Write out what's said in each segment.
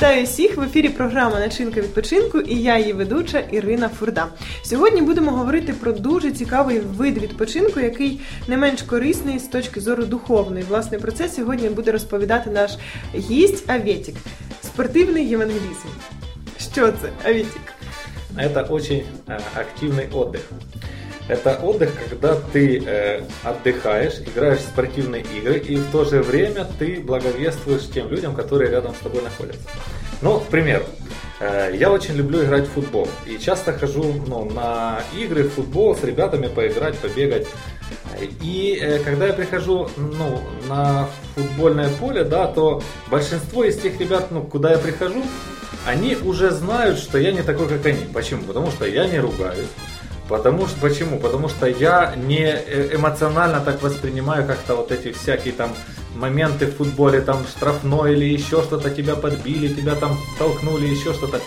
Вітаю всіх в ефірі. Програма Начинка відпочинку і я, її ведуча Ірина Фурда. Сьогодні будемо говорити про дуже цікавий вид відпочинку, який не менш корисний з точки зору духовної. Власне про це сьогодні буде розповідати наш гість Авєтік. Спортивний євангелізм. Що це, Авєтік? Это очень э, активный отдых. Это отдых, когда ты э, отдыхаешь, играешь в спортивные игры, и в то же время ты благовествуешь тем людям, которые рядом с тобой находятся. Ну, к примеру, э, я очень люблю играть в футбол. И часто хожу ну, на игры в футбол с ребятами поиграть, побегать. И э, когда я прихожу ну, на футбольное поле, да, то большинство из тех ребят, ну, куда я прихожу, они уже знают, что я не такой, как они. Почему? Потому что я не ругаюсь. Потому что, почему? Потому что я не э, эмоционально так воспринимаю как-то вот эти всякие там моменты в футболе, там штрафной или еще что-то, тебя подбили, тебя там толкнули, еще что-то.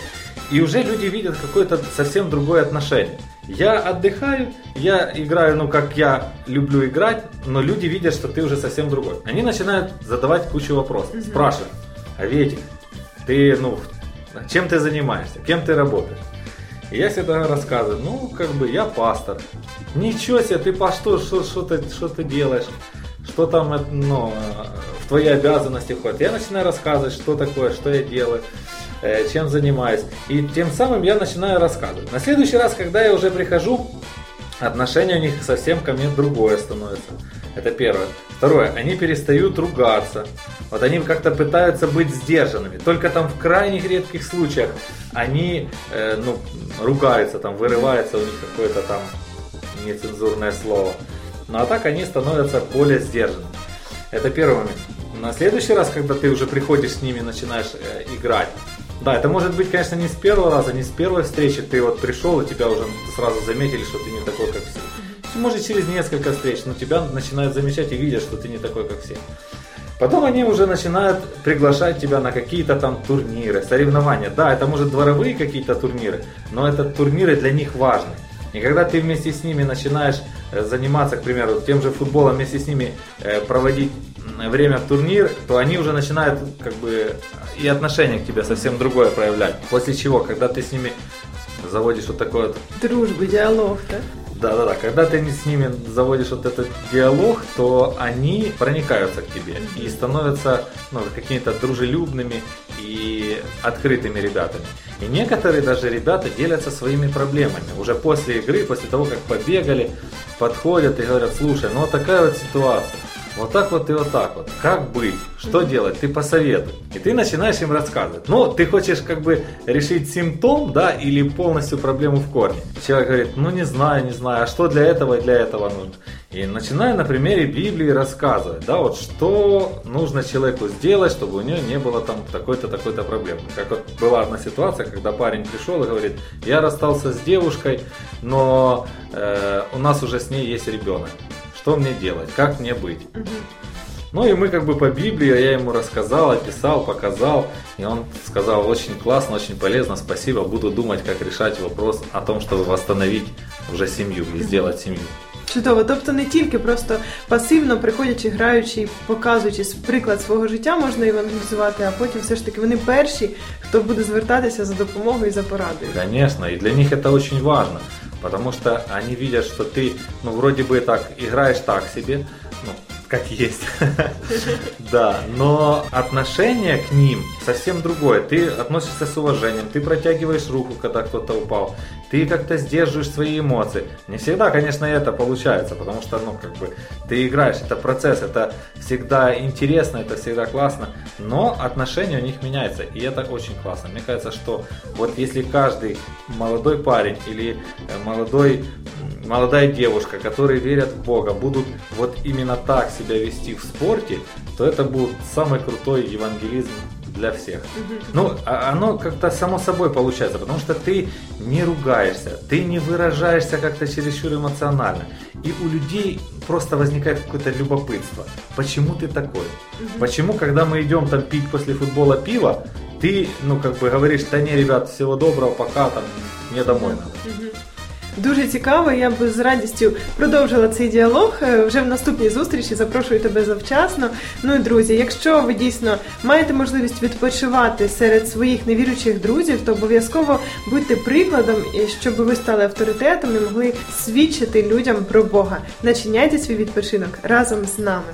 И уже люди видят какое-то совсем другое отношение. Я отдыхаю, я играю, ну, как я люблю играть, но люди видят, что ты уже совсем другой. Они начинают задавать кучу вопросов, mm-hmm. спрашивают, а Ветик, ты, ну, чем ты занимаешься, кем ты работаешь? И я всегда рассказываю, ну, как бы я пастор. Ничего себе, ты по что, что, что, ты, что ты делаешь? Что там, ну, в твои обязанности входит? Я начинаю рассказывать, что такое, что я делаю, э, чем занимаюсь. И тем самым я начинаю рассказывать. На следующий раз, когда я уже прихожу, отношение у них совсем ко мне другое становится. Это первое. Второе, они перестают ругаться. Вот они как-то пытаются быть сдержанными. Только там в крайних редких случаях они э, ну, ругаются, там вырывается у них какое-то там нецензурное слово. Ну а так они становятся более сдержанными. Это первый момент. На следующий раз, когда ты уже приходишь с ними, начинаешь э, играть, да, это может быть, конечно, не с первого раза, не с первой встречи. Ты вот пришел, и тебя уже сразу заметили, что ты не такой, как все. Может, через несколько встреч, но тебя начинают замечать и видят, что ты не такой, как все. Потом они уже начинают приглашать тебя на какие-то там турниры, соревнования. Да, это может дворовые какие-то турниры, но это турниры для них важны. И когда ты вместе с ними начинаешь заниматься, к примеру, тем же футболом, вместе с ними э, проводить время в турнир, то они уже начинают как бы и отношение к тебе совсем другое проявлять. После чего, когда ты с ними заводишь вот такой вот... Дружбы, диалог, да? Да-да-да, когда ты с ними заводишь вот этот диалог, то они проникаются к тебе и становятся ну, какими-то дружелюбными и открытыми ребятами. И некоторые даже ребята делятся своими проблемами. Уже после игры, после того, как побегали, подходят и говорят, слушай, ну вот такая вот ситуация. Вот так вот и вот так вот. Как быть? Что делать? Ты посоветуй. И ты начинаешь им рассказывать. Ну, ты хочешь как бы решить симптом, да, или полностью проблему в корне. Человек говорит, ну не знаю, не знаю, а что для этого и для этого нужно? И начинаю на примере Библии рассказывать, да, вот что нужно человеку сделать, чтобы у него не было там такой-то, такой-то проблемы. Как вот была одна ситуация, когда парень пришел и говорит, я расстался с девушкой, но э, у нас уже с ней есть ребенок что мне делать, как мне быть. Ну и мы как бы по Библии, я ему рассказал, описал, показал, и он сказал, очень классно, очень полезно, спасибо, буду думать, как решать вопрос о том, чтобы восстановить уже семью и сделать семью. Чудово, тобто не тільки просто пасивно приходячи, граючи, показуючи приклад свого життя, можна евангелізувати, а потім все ж таки вони перші, хто буде звертатися за допомогою і за порадою. Звісно, і для них це дуже важливо. Потому что они видят, что ты, ну, вроде бы так, играешь так себе, ну, как есть. Да, но отношение к ним совсем другое. Ты относишься с уважением, ты протягиваешь руку, когда кто-то упал, ты как-то сдерживаешь свои эмоции. Не всегда, конечно, это получается, потому что, ну, как бы, ты играешь, это процесс, это всегда интересно, это всегда классно, но отношение у них меняется, и это очень классно. Мне кажется, что вот если каждый молодой парень или молодой молодая девушка, которые верят в Бога, будут вот именно так себя вести в спорте, то это будет самый крутой евангелизм для всех. Ну, а оно как-то само собой получается, потому что ты не ругаешься, ты не выражаешься как-то чересчур эмоционально. И у людей просто возникает какое-то любопытство. Почему ты такой? Почему, когда мы идем там пить после футбола пиво, ты, ну, как бы говоришь, да не, ребят, всего доброго, пока, там, мне домой надо. Дуже цікаво. Я б з радістю продовжила цей діалог е, вже в наступній зустрічі. Запрошую тебе завчасно. Ну і друзі, якщо ви дійсно маєте можливість відпочивати серед своїх невіруючих друзів, то обов'язково будьте прикладом, щоб ви стали авторитетом і могли свідчити людям про Бога. Начиняйте свій відпочинок разом з нами.